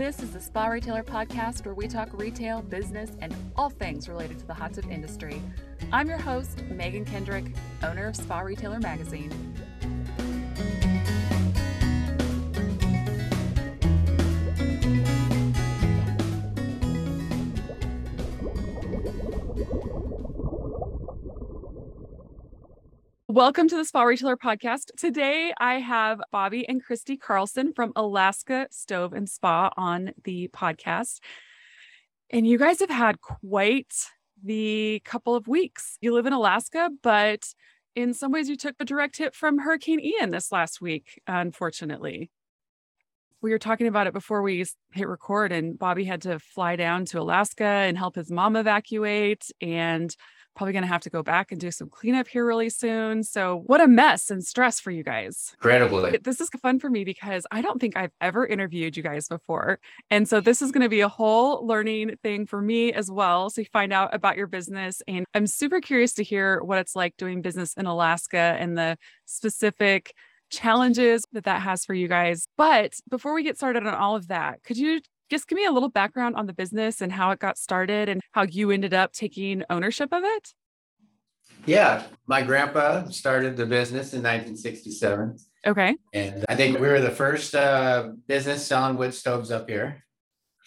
This is the Spa Retailer Podcast where we talk retail, business, and all things related to the hot tub industry. I'm your host, Megan Kendrick, owner of Spa Retailer Magazine. Welcome to the Spa Retailer Podcast. Today I have Bobby and Christy Carlson from Alaska Stove and Spa on the podcast. And you guys have had quite the couple of weeks. You live in Alaska, but in some ways you took a direct hit from Hurricane Ian this last week, unfortunately. We were talking about it before we hit record, and Bobby had to fly down to Alaska and help his mom evacuate. And probably going to have to go back and do some cleanup here really soon. So, what a mess and stress for you guys. Incredibly. This is fun for me because I don't think I've ever interviewed you guys before. And so, this is going to be a whole learning thing for me as well. So, you find out about your business. And I'm super curious to hear what it's like doing business in Alaska and the specific challenges that that has for you guys. But before we get started on all of that, could you just give me a little background on the business and how it got started and how you ended up taking ownership of it? Yeah, my grandpa started the business in 1967. Okay. And I think we were the first uh, business selling wood stoves up here.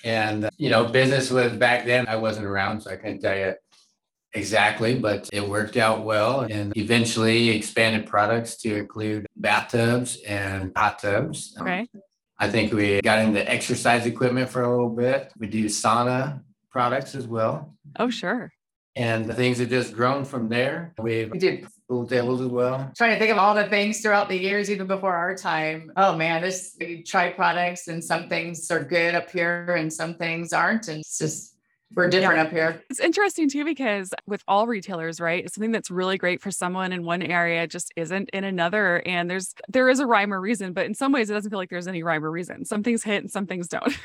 And, uh, you know, business was back then, I wasn't around, so I couldn't tell you exactly, but it worked out well and eventually expanded products to include bathtubs and hot tubs. Okay. I think we got into exercise equipment for a little bit. We do sauna products as well. Oh, sure. And things have just grown from there. We've We did pool tables as well. trying to think of all the things throughout the years, even before our time. Oh man, this we try products and some things are good up here and some things aren't. And it's just we're different up here. It's interesting too because with all retailers, right? Something that's really great for someone in one area just isn't in another. And there's there is a rhyme or reason, but in some ways it doesn't feel like there's any rhyme or reason. Some things hit and some things don't.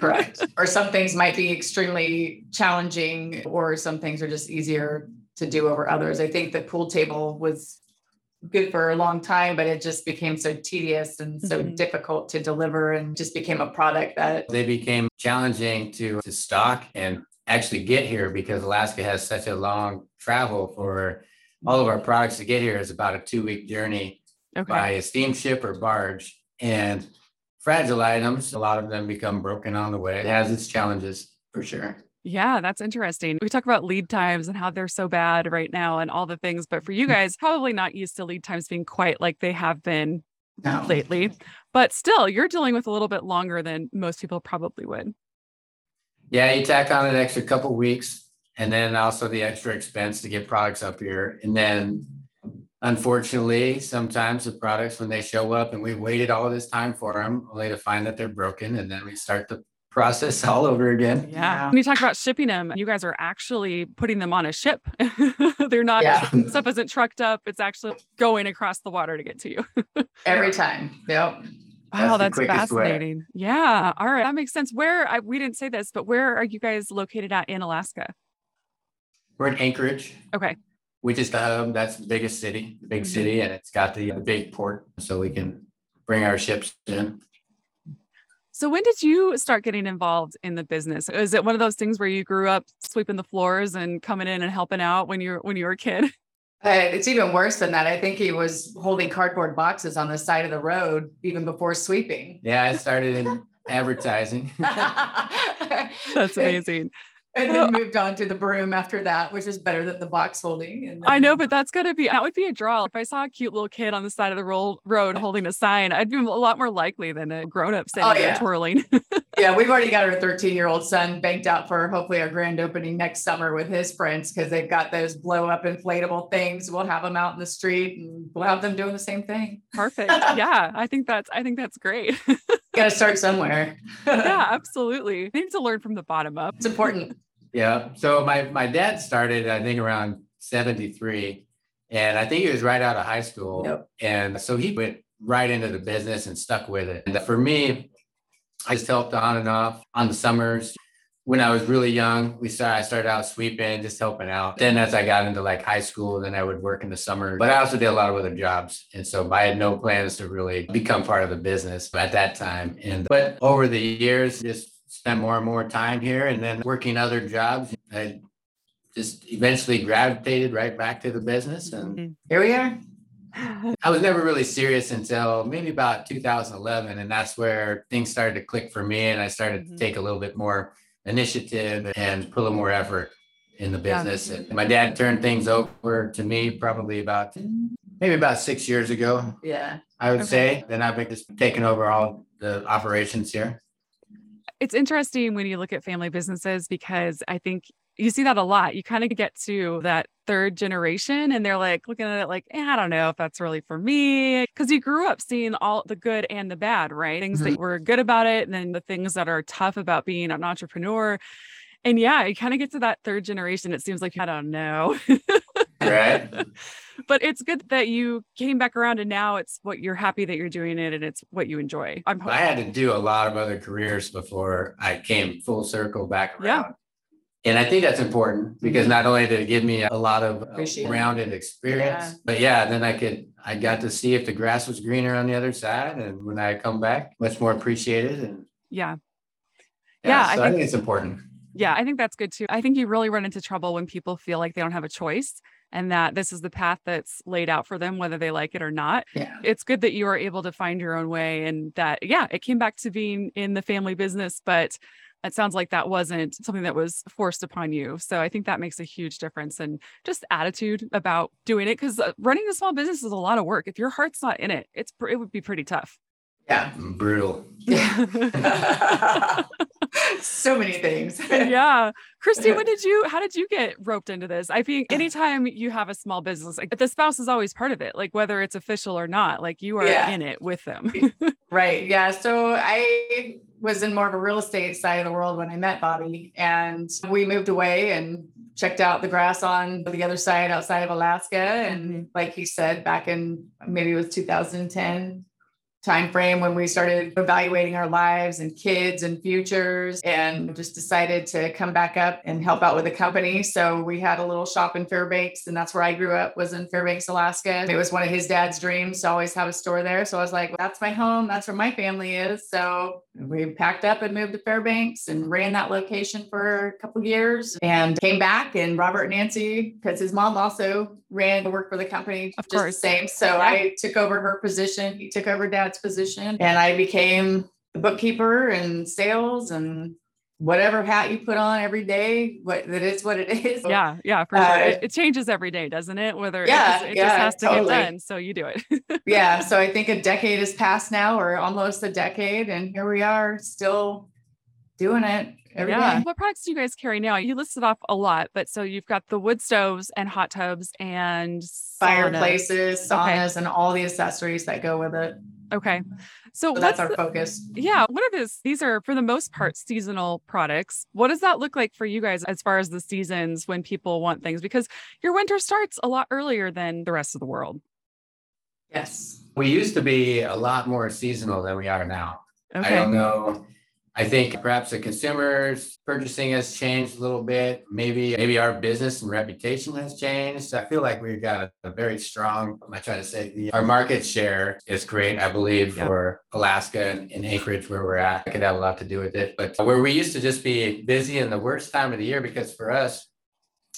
Correct. or some things might be extremely challenging, or some things are just easier to do over others. I think the pool table was good for a long time, but it just became so tedious and so Mhm. difficult to deliver and just became a product that They became challenging to, to stock and actually get here because Alaska has such a long travel for all of our products to get here is about a two week journey okay. by a steamship or barge. And fragile items, a lot of them become broken on the way. It has its challenges for sure. Yeah, that's interesting. We talk about lead times and how they're so bad right now and all the things, but for you mm-hmm. guys, probably not used to lead times being quite like they have been no. lately. But still, you're dealing with a little bit longer than most people probably would. Yeah, you tack on an extra couple weeks and then also the extra expense to get products up here. And then unfortunately, sometimes the products, when they show up and we've waited all this time for them, only to find that they're broken. And then we start the process all over again. Yeah. Yeah. When you talk about shipping them, you guys are actually putting them on a ship. They're not, Yeah. stuff isn't trucked up. It's actually going across the water to get to you. Every time. Yep. Wow, the that's quickest way. fascinating. Yeah. All right. That makes sense. Where I, we didn't say this, but where are you guys located at in Alaska? We're in Anchorage, Okay. which is the hub. That's the biggest city, the big Mhm. city, and it's got the, the big port so we can bring our ships in. So when did you start getting involved in the business? Is it one of those things where you grew up sweeping the floors and coming in and helping out when you're when you were a kid? Uh, it's even worse than that. I think he was holding cardboard boxes on the side of the road even before sweeping. Yeah, I started in advertising. That's amazing. And then moved on to the broom after that, which is better than the box holding. And I know, but that's gonna be that would be a draw. If I saw a cute little kid on the side of the roll, road holding a sign, I'd be a lot more likely than a grown up sitting Oh, there yeah. twirling. yeah, we've already got our 13 year old son banked out for hopefully our grand opening next summer with his friends because they've got those blow up inflatable things. We'll have them out in the street and we'll have them doing the same thing. Perfect. Yeah, I think that's I think that's great. Got to start somewhere. yeah, absolutely. They need to learn from the bottom up. it's important. Yeah. So my my dad started, I think, around 73. And I think he was right out of high school. Yep. And so he went right into the business and stuck with it. And for me, I just helped on and off on the summers, when I was really young, we started, I started out sweeping, just helping out. Then as I got into like high school, then I would work in the summer, but I also did a lot of other jobs. And so I had no plans to really become part of the business at that time. And, but over the years, just spent more and more time here and then working other jobs. I just eventually gravitated right back to the business and mm-hmm. Here we are. I was never really serious until maybe about 2011. And that's where things started to click for me. And I started Mhm. to take a little bit more initiative and put a little more effort in the Yeah. business. And my dad turned things over to me probably about maybe about six years ago, Yeah. I would Okay. say. Then I've been just taking over all the operations here. It's interesting when you look at family businesses because I think you see that a lot. You kind of get to that third generation and they're like looking at it like, eh, I don't know if that's really for me. Cause you grew up seeing all the good and the bad, right? Things that were good about it. And then the things that are tough about being an entrepreneur. And yeah, you kind of get to that third generation. It seems like, I don't know. Right. but it's good that you came back around and now it's what you're happy that you're doing it and it's what you enjoy. I'm I had to do a lot of other careers before I came full circle back around Yeah. around. And I think that's important because not only did it give me a lot of Appreciate it. rounded experience, but yeah, then I could, I got to see if the grass was greener on the other side. And when I come back, much more appreciated and yeah. yeah, Yeah, I so I think- think it's important. Yeah, I think that's good too. I think you really run into trouble when people feel like they don't have a choice and that this is the path that's laid out for them, whether they like it or not. Yeah. It's good that you are able to find your own way and that, yeah, it came back to being in the family business, but it sounds like that wasn't something that was forced upon you. So I think that makes a huge difference and just attitude about doing it because uh, running a small business is a lot of work. If your heart's not in it, it's it would be pretty tough. Yeah. Brutal. so many things. yeah. Christy, when did you, how did you get roped into this? I think anytime you have a small business, like the spouse is always part of it, like whether it's official or not, like you are Yeah. in it with them. Right. Yeah. So I was in more of a real estate side of the world when I met Bobby, and we moved away and checked out the grass on the other side outside of Alaska. And mm-hmm. like he said, back in maybe it was 2010 time frame when we started evaluating our lives and kids and futures and just decided to come back up and help out with the company. So we had a little shop in fairbanks and that's where i grew up was in fairbanks alaska. It was one of his dad's dreams to always have a store there. So i was like that's my home. That's where my family is. So we packed up and moved to fairbanks and ran that location for a couple of years and came back. And robert and nancy because his mom also ran and worked for the company Of just the course. same. So i took over her position. He took over dad's position and i became the bookkeeper and sales and whatever hat you put on every day what that is what it is yeah. Yeah. For sure. Uh, It, it changes every day, doesn't it? Whether it Yeah, just, it yeah, just has to totally. get done. So you do it. yeah so i think a decade has passed now or almost a decade and here we are still doing it every day. yeah. What products do you guys carry now? You listed off a lot, but so you've got the wood stoves and hot tubs and saunas. fireplaces Okay. saunas and all the accessories that go with it Okay. So, so that's our the- focus Yeah, what are this? These are for the most part seasonal products. What does that look like for you guys as far as the seasons when people want things? Because your winter starts a lot earlier than the rest of the world. yes We used to be a lot more seasonal than we are now. I don't know. I think perhaps the consumers purchasing has changed a little bit. Maybe, maybe our business and reputation has changed. I feel like we've got a, a very strong, I'm trying to say, the, our market share is great, I believe, Yeah. for Alaska and, and Anchorage where we're at. It could have a lot to do with it. But where we used to just be busy in the worst time of the year, because for us,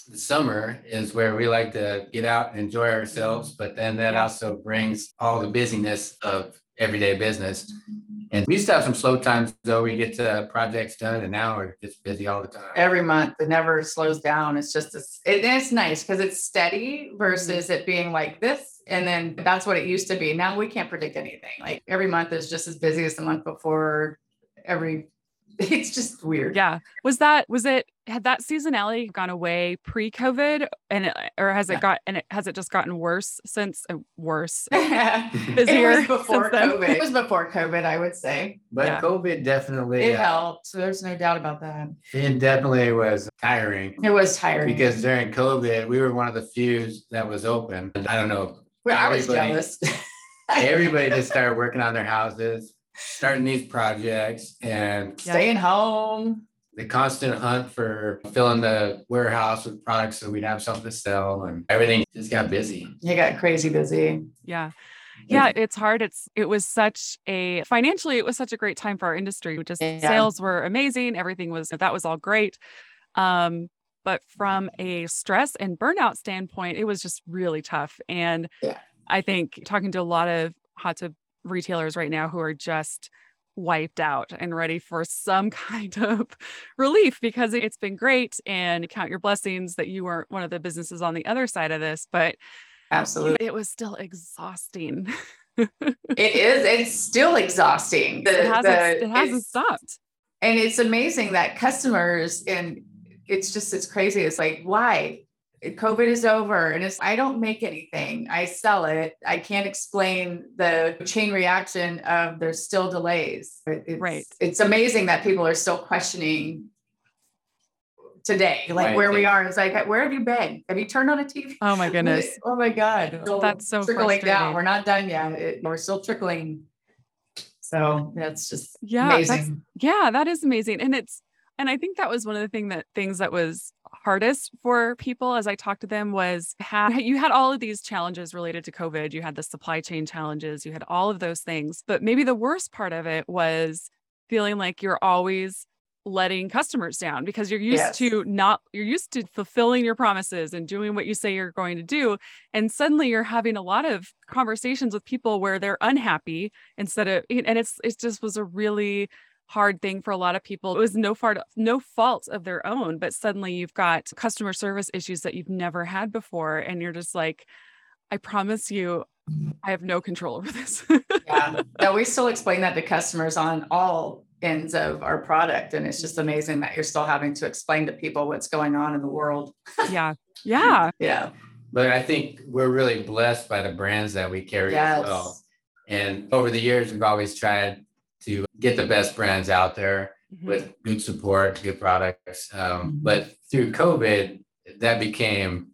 the summer is where we like to get out and enjoy ourselves, but then that also brings all the busyness of everyday business. Mm-hmm. And we used to have some slow times though. We get uh, projects done and now we're just busy all the time. every month it never slows down. It's just this it, it's nice because it's steady versus it being like this and then that's what it used to be. Now we can't predict anything. Like every month is just as busy as the month before. Every it's just weird Yeah. Was that, was it, had that seasonality gone away pre COVID and, it, or has it Yeah. got, and it, has it just gotten worse since, uh, worse? it Busier was before since then. COVID. It was before COVID, I would say. But Yeah. COVID definitely, It uh, helped. So there's no doubt about that. it definitely was tiring. It was tiring. Because during COVID, we were one of the few that was open. I don't know, well, I was jealous. everybody just started working on their houses, starting these projects and Staying home. the constant hunt for filling the warehouse with products so we'd have something to sell and everything just got busy. You got crazy busy. Yeah. Yeah, it's hard. It's it was such a financially it was such a great time for our industry. Just Yeah. sales were amazing. Everything was that was all great. Um, but from a stress and burnout standpoint, it was just really tough. And Yeah. I think talking to a lot of hot tub retailers right now who are just wiped out and ready for some kind of relief because it's been great and count your blessings that you weren't one of the businesses on the other side of this. But Absolutely. it was still exhausting. It is. It's still exhausting. The- it hasn't, the- it hasn't stopped. and it's amazing that customers and it's just it's crazy it's like why covid is over and it's i don't make anything. I sell it. I can't explain the chain reaction of there's still delays. It's, Right. it's amazing that people are still questioning today like Right. where we are. It's like where have you been? Have you turned on a tv Oh my goodness. oh my god. Still That's so trickling down. we're not done yet. It- we're still trickling. So that's just Yeah, that's- Yeah, that is amazing. And it's and I think that was one of the thing that things that was hardest for people as I talked to them was how you had all of these challenges related to COVID. You had the supply chain challenges, you had all of those things. But maybe the worst part of it was feeling like you're always letting customers down because you're used Yes. to not you're used to fulfilling your promises and doing what you say you're going to do and suddenly you're having a lot of conversations with people where they're unhappy instead of and it's it just was a really hard thing for a lot of people it was no fault no fault of their own but suddenly you've got customer service issues that you've never had before and you're just like i promise you i have no control over this yeah. No, we still explain that to customers on all ends of our product. And it's just amazing that you're still having to explain to people what's going on in the world. yeah yeah Yeah. But I think we're really blessed by the brands that we carry as well. And over the years, we've always tried to get the best brands out there Mhm. with good support, good products. Um, Mhm. but through COVID, that became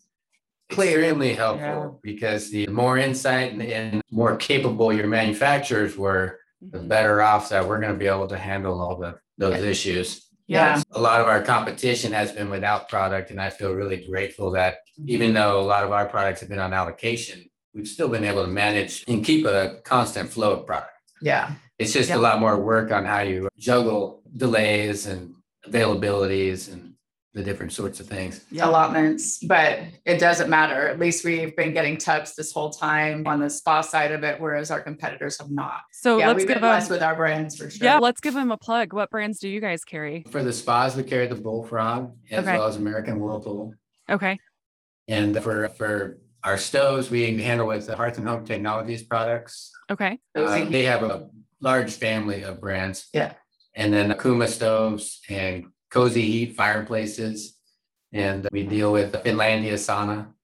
Clear. extremely helpful because the more insight and, and more capable your manufacturers were, the Mhm. better off that we're going to be able to handle all the those issues. yeah Yeah. A lot of our competition has been without product, and I feel really grateful that even though a lot of our products have been on allocation, we've still been able to manage and keep a constant flow of product. Yeah. It's just Yeah. a lot more work on how you juggle delays and availabilities and the different sorts of things. Yeah. Allotments, but it doesn't matter. At least we've been getting tubs this whole time on the spa side of it, whereas our competitors have not. so yeah, let's we've been give them blessed with our brands for sure. yeah let's give them a plug what brands do you guys carry For the spas, we carry the Bullfrog as Okay. well as American Whirlpool. okay And for for our stoves, we handle with the Hearth and Home Technologies products. okay Uh, they have a large family of brands. Yeah. And then Kuma stoves and Cozy Heat fireplaces. And we deal with Finlandia sauna.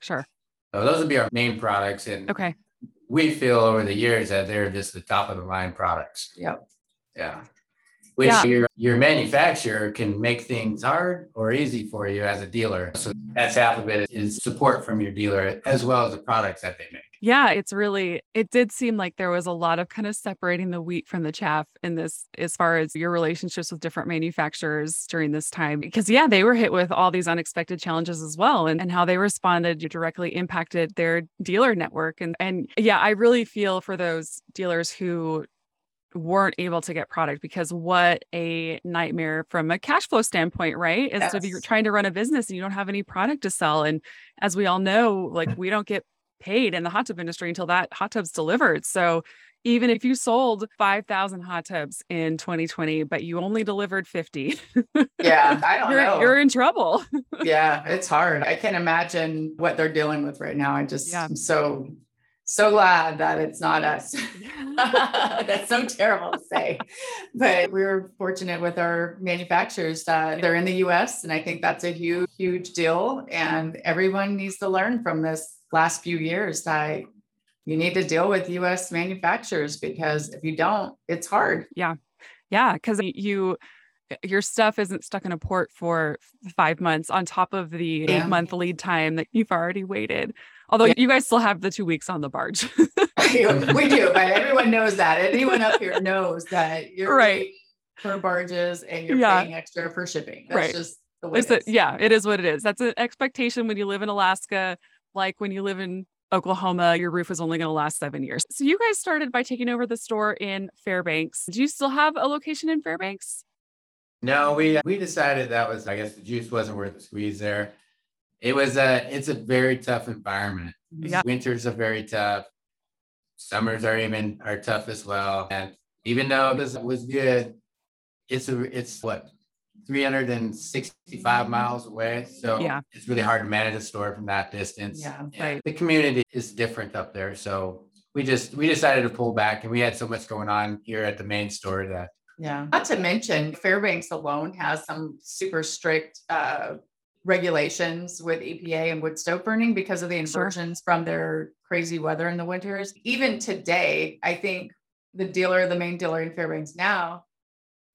sure So those would be our main products. And okay we feel over the years that they're just the top of the line products. Yep. Yeah. Which Yeah. your your manufacturer can make things hard or easy for you as a dealer. So that's half of it is support from your dealer as well as the products that they make. Yeah, it's really, it did seem like there was a lot of kind of separating the wheat from the chaff in this, as far as your relationships with different manufacturers during this time. Because, yeah, they were hit with all these unexpected challenges as well, and, and how they responded directly impacted their dealer network. And, and yeah, I really feel for those dealers who weren't able to get product because what a nightmare from a cash flow standpoint, right? Is to be Yes. trying to run a business and you don't have any product to sell. And as we all know, like we don't get paid in the hot tub industry until that hot tub's delivered. So even if you sold 5,000 hot tubs in 2020, but you only delivered 50, Yeah, I don't you're, know. you're in trouble. yeah, it's hard. I can't imagine what they're dealing with right now. I just Yeah. am so so glad that it's not us. That's so terrible to say. But we were fortunate with our manufacturers that they're in the US and I think that's a huge huge deal and everyone needs to learn from this last few years that you need to deal with US manufacturers because if you don't, it's hard. Yeah, Yeah. because you your stuff isn't stuck in a port for five months on top of the Yeah. eight month lead time that you've already waited. Although Yeah. you guys still have the two weeks on the barge. we do, but everyone knows that. Anyone up here knows that you're Right. for barges and you're Yeah. paying extra for shipping. That's Right. just the way It's it a, yeah, it is what it is. That's an expectation when you live in Alaska. Like when you live in Oklahoma, your roof is only going to last seven years. So you guys started by taking over the store in Fairbanks. Do you still have a location in Fairbanks? No, we we decided that was I guess the juice wasn't worth the squeeze there. It was a it's a very tough environment. Yeah. Winters are very tough. Summers are even are tough as well. And even though this was good, it's a it's what 365 miles away. So Yeah. it's really hard to manage a store from that distance. Yeah, And right. The community is different up there. So we just we decided to pull back and we had so much going on here at the main store that Yeah. Not to mention Fairbanks alone has some super strict uh, regulations with EPA and wood stove burning because of the inversions from their crazy weather in the winters. Even today, I think the dealer, the main dealer in Fairbanks now,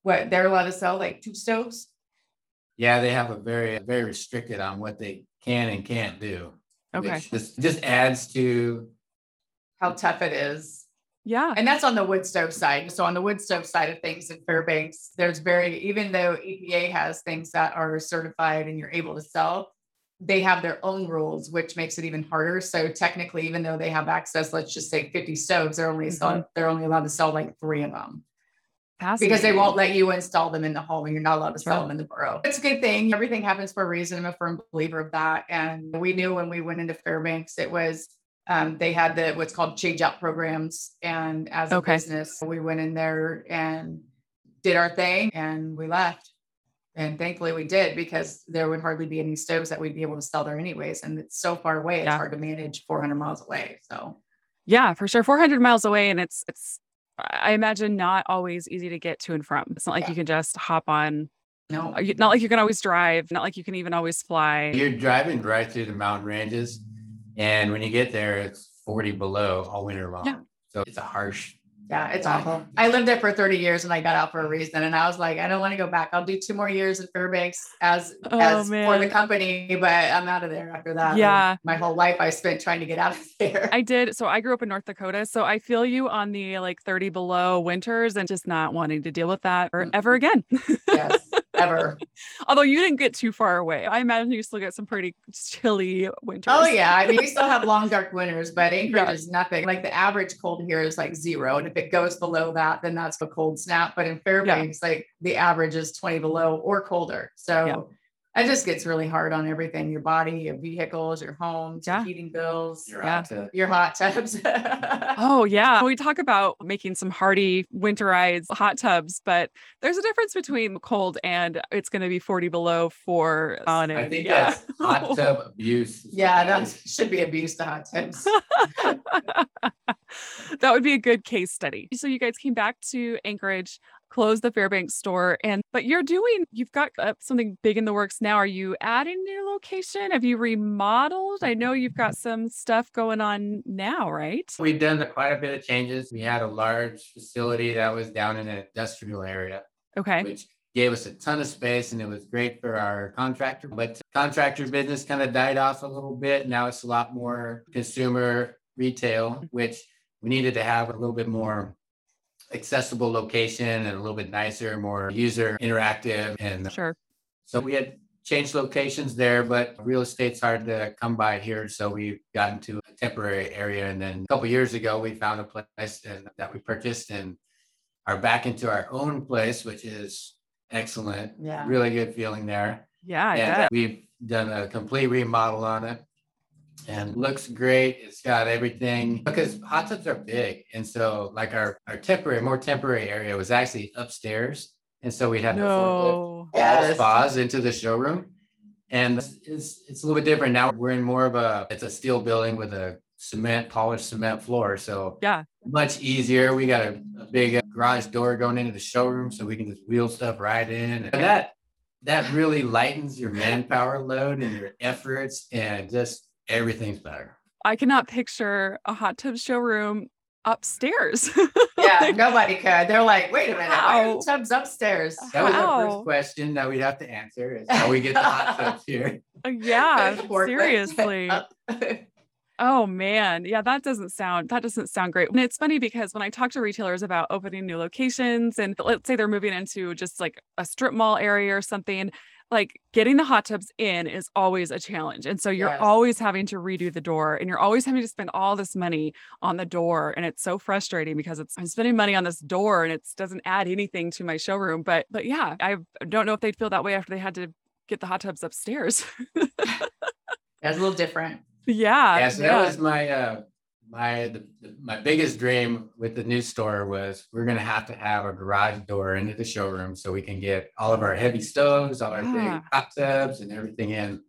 what they're allowed to sell like two stoves. Yeah, they have a very, very restricted on what they can and can't do. Okay. which Just, just adds to, How tough it is. Yeah. And that's on the wood stove side. So on the wood stove side of things in Fairbanks, there's very, even though EPA has things that are certified and you're able to sell, they have their own rules, which makes it even harder. So technically, even though they have access, let's just say 50 stoves, they're only mm-hmm. selling, they're only allowed to sell like three of them because they won't let you install them in the home and you're not allowed to sell Sure. them in the borough. It's a good thing. Everything happens for a reason. I'm a firm believer of that. And we knew when we went into Fairbanks, it was um, they had the what's called change out programs. And as a business, we went in there and did our thing and we left. And thankfully we did because there would hardly be any stoves that we'd be able to sell there anyways. And it's so far away, it's Yeah. hard to manage 400 miles away. So Yeah, for sure. 400 miles away. And it's, it's, I imagine not always easy to get to and from. It's not like Yeah. you can just hop on, no, uh, not like you can always drive, not like you can even always fly. you're driving right through the mountain ranges. And when you get there, it's 40 below all winter long. Yeah. So it's a harsh, Yeah, it's Right. awful. I lived there for 30 years and I got out for a reason. And I was like, I don't want to go back. I'll do two more years in Fairbanks as Oh, as for the company, but I'm out of there after that. And Yeah. My whole life I spent trying to get out of there. I did. So I grew up in North Dakota. So I feel you on the like 30 below winters and just not wanting to deal with that or ever again. yes, ever. Although you didn't get too far away. I imagine you still get some pretty chilly winters. Oh yeah. I mean, we still have long, dark winters, but Anchorage Yeah. is nothing. Like the average cold here is like zero. And if it goes below that, then that's a cold snap. But in Fairbanks, like the average is 20 below or colder. So it just gets really hard on everything, your body, your vehicles, your homes, Yeah. your heating bills, you're Yeah. out to, your hot tubs. Oh, yeah. We talk about making some hardy winterized hot tubs, but there's a difference between cold and it's going to be 40 below for on it. I think yeah. that's hot tub abuse. yeah, that should be abuse to hot tubs. that would be a good case study. So you guys came back to Anchorage, closed the Fairbanks store, and but you're doing you've got uh, something big in the works now. Are you adding new location? Have you remodeled? I know you've got some stuff going on now, right? We've done quite a bit of changes. We had a large facility that was down in an industrial area. Okay. which gave us a ton of space and it was great for our contractor. But contractor business kind of died off a little bit. Now it's a lot more consumer retail, which we needed to have a little bit more accessible location and a little bit nicer, more user interactive. And Sure. so we had changed locations there, but real estate's hard to come by here. So we got into a temporary area. And then a couple years ago, we found a place and- that we purchased and are back into our own place, which is excellent. Yeah. Really good feeling there. Yeah, I and bet. we've done a complete remodel on it and looks great. It's got everything because hot tubs are big. And so like our, our temporary, more temporary area was actually upstairs. And so we had to forklift No. all Yes. spas into the showroom. And it's, it's a little bit different now. We're in more of a, it's a steel building with a cement, polished cement floor. So Yeah. much easier. We got a, a big uh, garage door going into the showroom so we can just wheel stuff right in. And that, that really lightens your manpower load and your efforts and just everything's better. I cannot picture a hot tub showroom upstairs. yeah, nobody could. They're like, wait a minute, why are How? the tubs upstairs? That was our Wow. first question that we'd have to answer is how we get the hot tubs here. Uh, yeah, seriously. Oh man, yeah, that doesn't sound that doesn't sound great. And it's funny because when I talk to retailers about opening new locations and let's say they're moving into just like a strip mall area or something, like getting the hot tubs in is always a challenge. And so you're Yes. always having to redo the door and you're always having to spend all this money on the door. And it's so frustrating because it's I'm spending money on this door and it doesn't add anything to my showroom. But but yeah, I don't know if they'd feel that way after they had to get the hot tubs upstairs. That's a little different. yeah. Yeah, so yeah. that was my uh my the, the- my biggest dream with the new store was we're gonna have to have a garage door into the showroom so we can get all of our heavy stoves, all our Yeah. big hot tubs and everything in.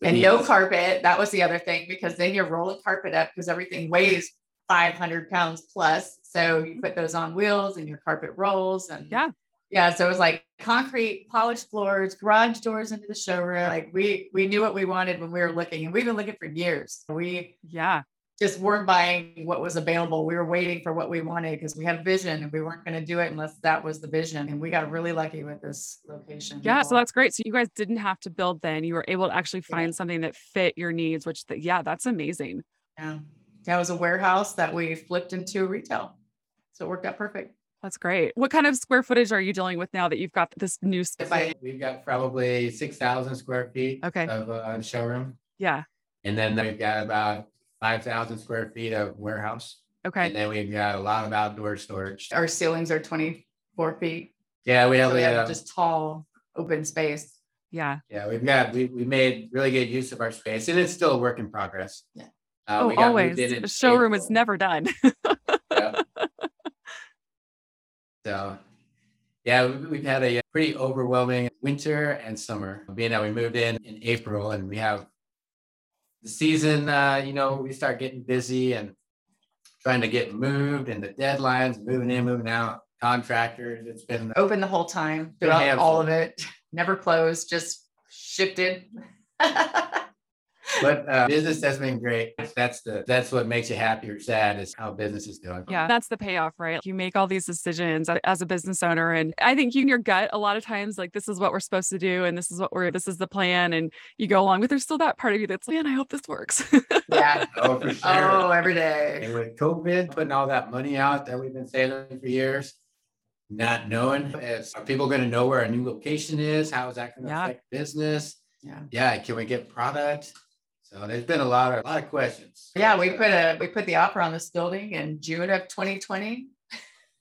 But And no carpet. That was the other thing because then you're rolling carpet up because everything weighs 500 pounds plus. So you put those on wheels and your carpet rolls and Yeah. Yeah, so it was like concrete, polished floors, garage doors into the showroom. Like we we knew what we wanted when we were looking, and we've been looking for years. We yeah. Just weren't buying what was available. We were waiting for what we wanted because we had a vision and we weren't going to do it unless that was the vision. And we got really lucky with this location. Yeah, so that's great. So you guys didn't have to build then. You were able to actually Yeah. find something that fit your needs, which th- yeah, that's amazing. yeah. That was a warehouse that we flipped into retail. So it worked out perfect. That's great. What kind of square footage are you dealing with now that you've got this new If space? We've got probably six thousand square feet Okay. of uh showroom. Yeah. And then we've got about five thousand square feet of warehouse. Okay. And then we've got a lot of outdoor storage. our ceilings are 24 feet. Yeah, we have, So we a, have uh, just tall open space. Yeah. yeah, we've got, we, we made really good use of our space and it's still a work in progress. Yeah. Uh, oh, we got always. moved in in The showroom is never done. Yeah. So, yeah, we've had a pretty overwhelming winter and summer, being that we moved in in April and we have the season, uh, you know, we start getting busy and trying to get moved and the deadlines, moving in, moving out, contractors. It's been Open the whole time throughout all of it. Never closed, just shifted. But uh, business has been great. That's the that's what makes you happy or sad is how business is doing. yeah. That's the payoff, right? You make all these decisions as a business owner. And I think you in your gut, a lot of times, like, this is what we're supposed to do. And this is what we're, this is the plan. And you go along with, there's still that part of you that's, man, I hope this works. Yeah. Oh, for sure. Oh, every day. And with COVID, putting all that money out that we've been saving for years, not knowing is are people going to know where our new location is? How is that going to Yeah. affect business? Yeah. Yeah, can we get product? So there's been a lot of a lot of questions. Yeah, we put a, we put the offer on this building in June of 2020.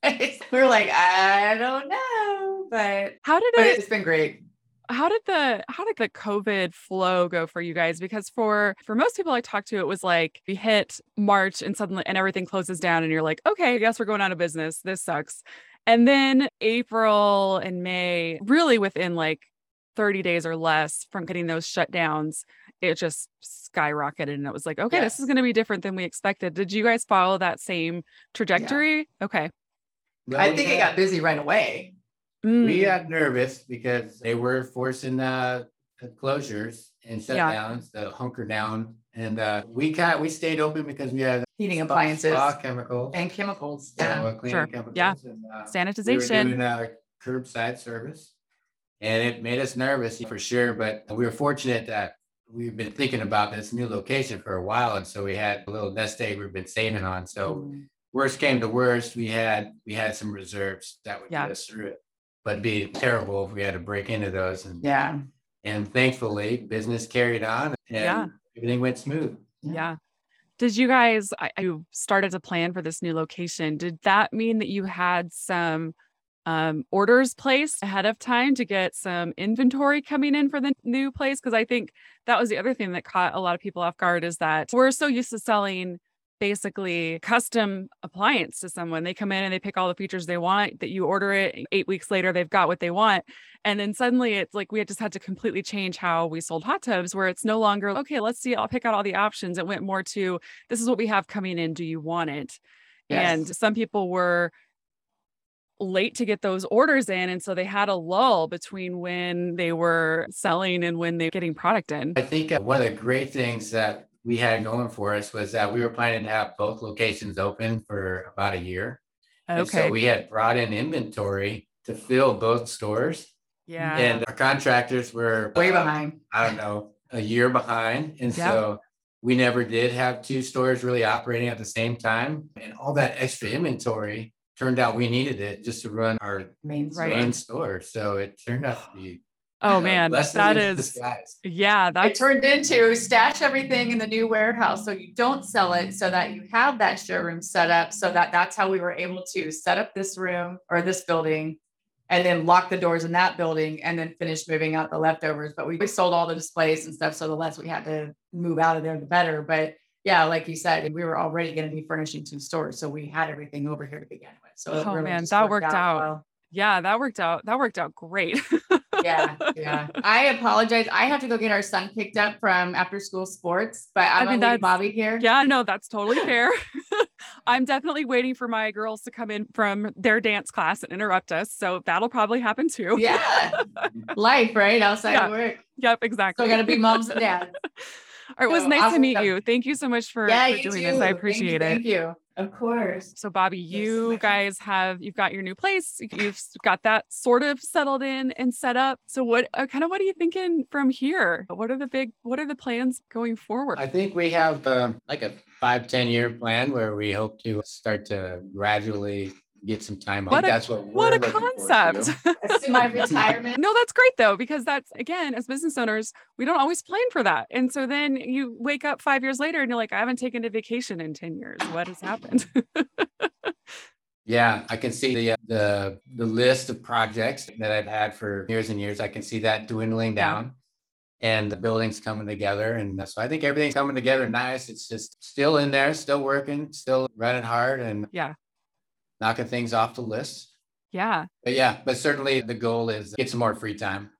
We We're like, I don't know, but, how did but it, it's been great. how did the how did the covid flow go for you guys because for for most people i talked to it was like we hit march and suddenly and everything closes down and you're like okay i guess we're going out of business this sucks and then april and may really within like 30 days or less from getting those shutdowns it just skyrocketed and it was like okay this is going to be different than we expected did you guys follow that same trajectory okay Well, I we think it got- got busy right away. we Mm, got nervous because they were forcing uh the closures and Yeah. shutdowns, the hunker down. And uh we got we stayed open because we had Heating spa- appliances spa chemicals. and chemicals. so, Yeah. uh, cleaning Sure. chemicals Yeah. and, uh, we were doing uh, curbside service. And it made us nervous for sure, but we were fortunate that we've been thinking about this new location for a while. And so we had a little nest egg we've been saving on. So Mm. worst came to worst, we had, we had some reserves that would Yeah. get us through it. But it'd be terrible if we had to break into those and, Yeah. and thankfully business carried on Yeah. everything went smooth. Yeah. Did you guys, I, you started to plan for this new location. Did that mean that you had some um, orders placed ahead of time to get some inventory coming in for the new place? Because I think that was the other thing that caught a lot of people off guard is that we're so used to selling basically custom appliance to someone. They come in and they pick all the features they want that you order it. Eight weeks later, they've got what they want. And then suddenly it's like we had just had to completely change how we sold hot tubs, where it's no longer, okay, let's see, I'll pick out all the options. It went more to this is what we have coming in. Do you want it? And some people were late to get those orders in. And so they had a lull between when they were selling and when they were getting product in. I think uh, one of the great things that we had going for us was that we were planning to have both locations open for about a year. And so Okay. we had brought in inventory to fill both stores Yeah. and our contractors were Way behind. I don't know, a year behind. And Yeah. so we never did have two stores really operating at the same time. And all that extra inventory turned out we needed it just to run our Main Right. main store. So it turned out to be. Oh man, blessing that in is disguise. yeah, That that's turned into stash everything in the new warehouse so you don't sell it so that you have that showroom set up so that that's how we were able to set up this room or this building and then lock the doors in that building and then finish moving out the leftovers. But we sold all the displays and stuff. So the less we had to move out of there, the better. But yeah, like you said, we were already going to be furnishing two stores. So we had everything over here to begin with. So Oh, really man, that worked out. well. yeah, that worked out. That worked out great. yeah, yeah. I apologize. I have to go get our son picked up from after school sports, but I'm I mean, that's- Bobby here. Yeah, no, that's totally fair. I'm definitely waiting for my girls to come in from their dance class and interrupt us. So that'll probably happen too. Yeah. Life, right? Outside Yeah, of work. Yep, exactly. Still gotta be moms and dads. All right, it was So nice I'll- to meet you. Thank you so much for, Yeah, for doing too. this. I Thank you, appreciate it. Thank you. Of course. So, Bobby, you ma'am. guys have you've got your new place. You've got that sort of settled in and set up. So, what uh, kind of what are you thinking from here? What are the big What are the plans going forward? I think we have um, like a five ten year plan where we hope to start to gradually get some time. I What think a- that's what what a we're looking forward concept! My retirement. no, that's great though, because that's again, as business owners, we don't always plan for that. And so then you wake up five years later and you're like, I haven't taken a vacation in 10 years. What has happened? Yeah, I can see the, uh, the, the list of projects that I've had for years and years. I can see that dwindling Yeah. down. And the building's coming together. And so I think everything's coming together nice. It's just still in there, still working, still running hard and yeah. Knocking things off the list. Yeah. But yeah, but certainly the goal is get some more free time.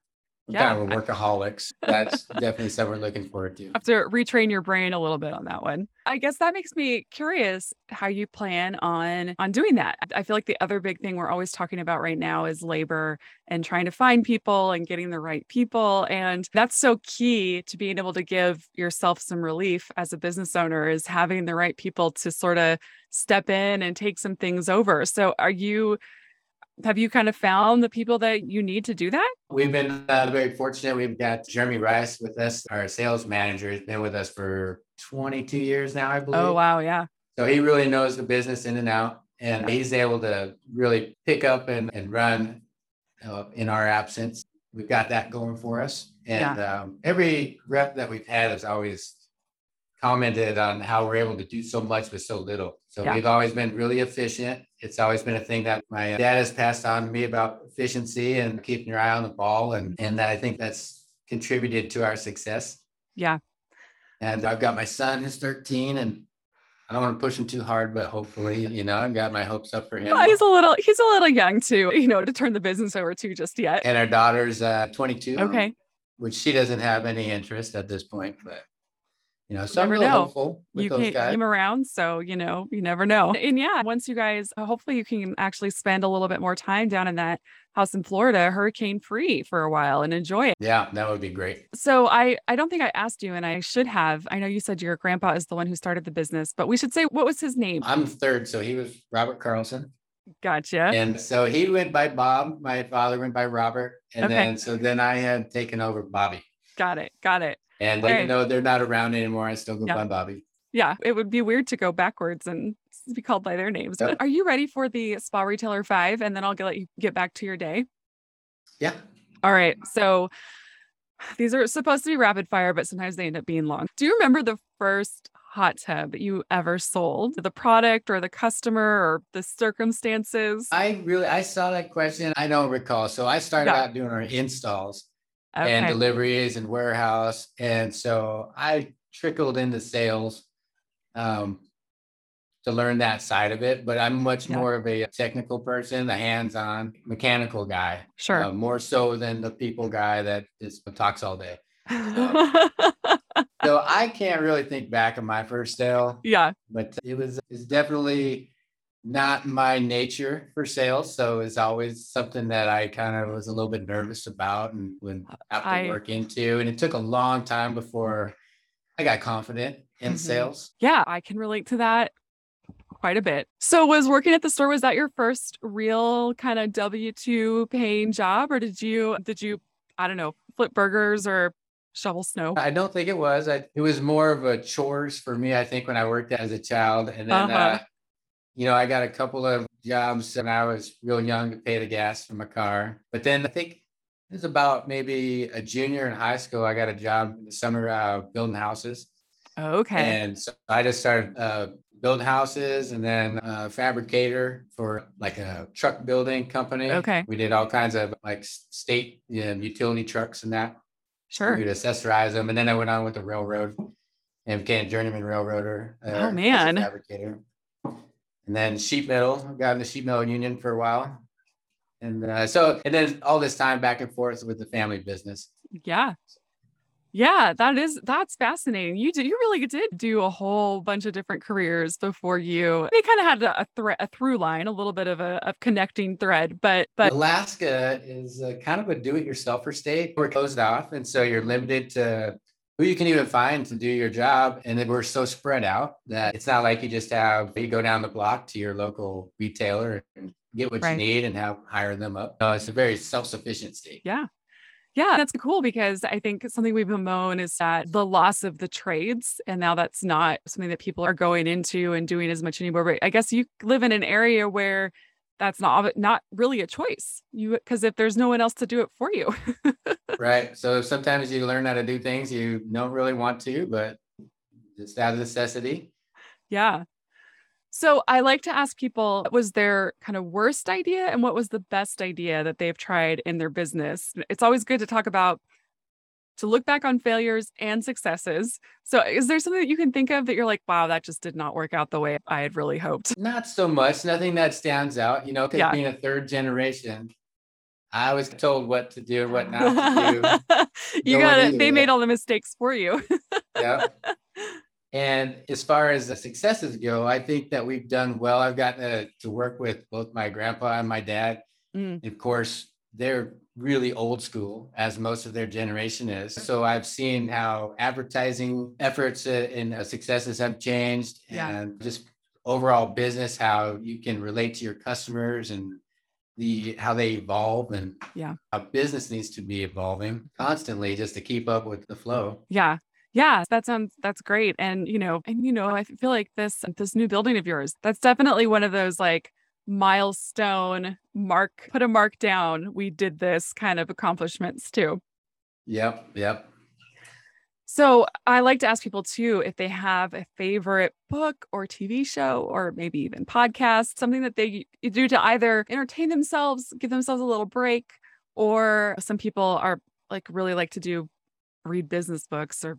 Yeah, kind of a workaholics. That's definitely something we're looking forward to. have to retrain your brain a little bit on that one. I guess that makes me curious how you plan on on doing that. I feel like the other big thing we're always talking about right now is labor and trying to find people and getting the right people and that's so key to being able to give yourself some relief as a business owner is having the right people to sort of step in and take some things over. So are you have you kind of found the people that you need to do that? We've been uh, very fortunate. We've got Jeremy Rice with us. Our sales manager has been with us for 22 years now, I believe. Oh wow, yeah. So he really knows the business in and out, and he's able to really pick up and, and run uh, in our absence. We've got that going for us. And um, every rep that we've had has always commented on how we're able to do so much with so little. So Yeah. we've always been really efficient. It's always been a thing that my dad has passed on to me about efficiency and keeping your eye on the ball. And, and I think that's contributed to our success. Yeah. And I've got my son who's 13 and I don't want to push him too hard, but hopefully, you know, I've got my hopes up for him. Well, he's a little he's a little young too, you know, to turn the business over to just yet. And our daughter's uh, 22. Okay. Which she doesn't have any interest at this point, but you know, so I'm never know. hopeful with you those guys. him around. So, you know, you never know. And yeah, once you guys, uh, hopefully you can actually spend a little bit more time down in that house in Florida, hurricane free for a while and enjoy it. Yeah, that would be great. So I, I don't think I asked you and I should have. I know you said your grandpa is the one who started the business, but we should say, what was his name? I'm third, so he was Robert Carlson. Gotcha. And so he went by Bob. My father went by Robert. And Okay. then so then I had taken over Bobby. Got it. Got it. And Right. even though they're not around anymore, I still go Yeah. by Bobby. Yeah. It would be weird to go backwards and be called by their names. Yep. But are you ready for the spa retailer five? And then I'll get, let you get back to your day. Yeah. All right. So these are supposed to be rapid fire, but sometimes they end up being long. Do you remember the first hot tub that you ever sold? The product or the customer or the circumstances? I really I saw that question. I don't recall. So I started Yeah. out doing our installs. Okay. and deliveries and warehouse. And so I trickled into sales um, to learn that side of it. But I'm much Yeah. more of a technical person, a hands on mechanical guy, Sure. uh, more so than the people guy that just talks all day. So I can't really think back of my first sale, yeah. but it was it's definitely not my nature for sales. So it's always something that I kind of was a little bit nervous about and would have to I- work into. And it took a long time before I got confident in Mhm. sales. Yeah. I can relate to that quite a bit. So was working at the store, was that your first real kind of W 2 paying job? Or did you, did you, I don't know, flip burgers or shovel snow? I don't think it was. I, it was more of a chores for me, I think, when I worked as a child. And then, Uh-huh. uh, you know, I got a couple of jobs when I was real young to pay the gas for my car. But then I think it was about maybe a junior in high school. I got a job in the summer uh, building houses. Okay. And so I just started uh, building houses and then a fabricator for like a truck building company. Okay. We did all kinds of like state you know, utility trucks and that. Sure. We'd accessorize them. And then I went on with the railroad and became a journeyman railroader. uh, Oh, man. Fabricator. And then sheet metal, got in the sheet metal union for a while. And uh, so, and then all this time back and forth with the family business. Yeah. Yeah, that is that's fascinating. You did you really did do a whole bunch of different careers before you. They kind of had a, thread, a through line, a little bit of a of connecting thread, but but Alaska is kind of a do-it-yourselfer state. We're closed off, and so you're limited to who you can even find to do your job. And then we're so spread out that it's not like you just have you go down the block to your local retailer and get what Right. you need and have hire them up. No, it's a very self-sufficient state. yeah. Yeah, that's cool because I think something we've bemoaned is that the loss of the trades, and now that's not something that people are going into and doing as much anymore. But I guess you live in an area where that's not not really a choice. You because if there's no one else to do it for you, right. So sometimes you learn how to do things you don't really want to, but just out of necessity. Yeah. So I like to ask people what was their kind of worst idea and what was the best idea that they've tried in their business. It's always good to talk about to look back on failures and successes. So is there something that you can think of that you're like, wow, that just did not work out the way I had really hoped? Not so much. Nothing that stands out. You know, because Yeah. being a third generation, I was told what to do and what not to do. you Going got it. They made all the mistakes for you. yeah. And as far as the successes go, I think that we've done well. I've gotten to, to work with both my grandpa and my dad. Mm. And of course, they're really old school, as most of their generation is. So I've seen how advertising efforts uh, and uh, successes have changed Yeah. and just overall business, how you can relate to your customers and the how they evolve and Yeah. how business needs to be evolving constantly just to keep up with the flow. Yeah. Yeah, that sounds that's great. And you know, and you know, I feel like this this new building of yours, that's definitely one of those like milestone mark, put a mark down. We did this kind of accomplishments too. Yep, yep. So I like to ask people too if they have a favorite book or TV show or maybe even podcast, something that they do to either entertain themselves, give themselves a little break, or some people are like really like to do read business books or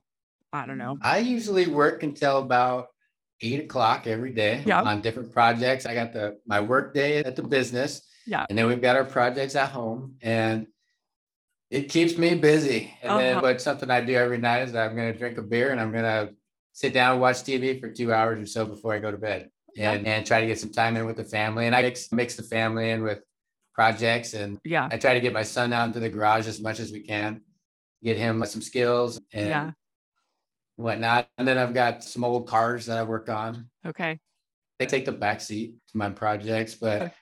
I don't know. I usually work until about eight o'clock every day Yeah. on different projects. I got the my work day at the business. Yeah. And then we've got our projects at home and it keeps me busy. And Uh-huh. then but something I do every night is I'm gonna drink a beer and I'm gonna sit down and watch TV for two hours or so before I go to bed. And and try to get some time in with the family. And I mix mix the family in with projects and Yeah. I try to get my son out into the garage as much as we can, get him some skills and Yeah. Whatnot. And then I've got some old cars that I work on. Okay. They take the back seat to my projects, but Okay.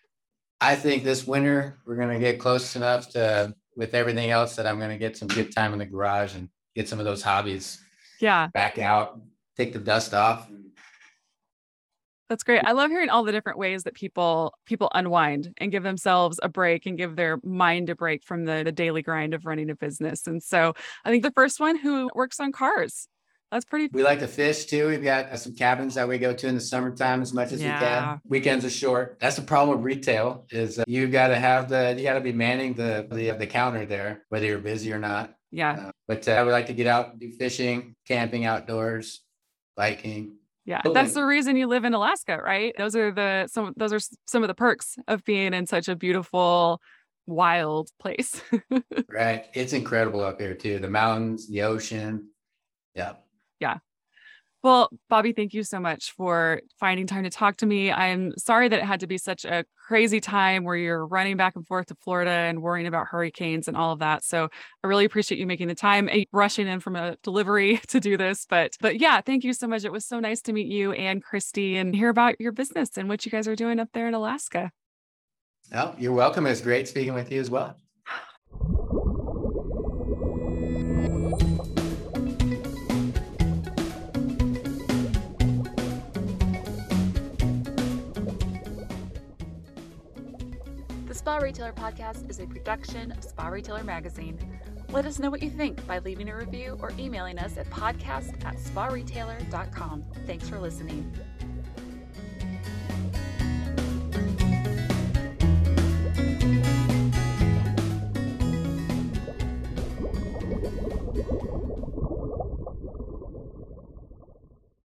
I think this winter we're gonna get close enough to with everything else that I'm gonna get some good time in the garage and get some of those hobbies Yeah. back out, take the dust off. That's great. I love hearing all the different ways that people people unwind and give themselves a break and give their mind a break from the, the daily grind of running a business. And so I think the first one who works on cars. That's pretty We like to fish too. We've got uh, some cabins that we go to in the summertime as much as we can. Weekends are short. That's the problem with retail is uh, you got to have the you got to be manning the the the counter there whether you're busy or not. yeah. Uh, but uh, I would like to get out and do fishing, camping outdoors, biking. Yeah. Totally. That's the reason you live in Alaska, right? Those are the some those are some of the perks of being in such a beautiful wild place. Right. It's incredible up here too. The mountains, the ocean. Yeah. Well, Bobby, thank you so much for finding time to talk to me. I'm sorry that it had to be such a crazy time where you're running back and forth to Florida and worrying about hurricanes and all of that. So I really appreciate you making the time, eh, rushing in from a delivery to do this. But but yeah, thank you so much. It was so nice to meet you and Christy and hear about your business and what you guys are doing up there in Alaska. Oh, you're welcome. It's great speaking with you as well. Spa Retailer Podcast is a production of Spa Retailer Magazine. Let us know what you think by leaving a review or emailing us at podcast at sparetailer.com. Thanks for listening.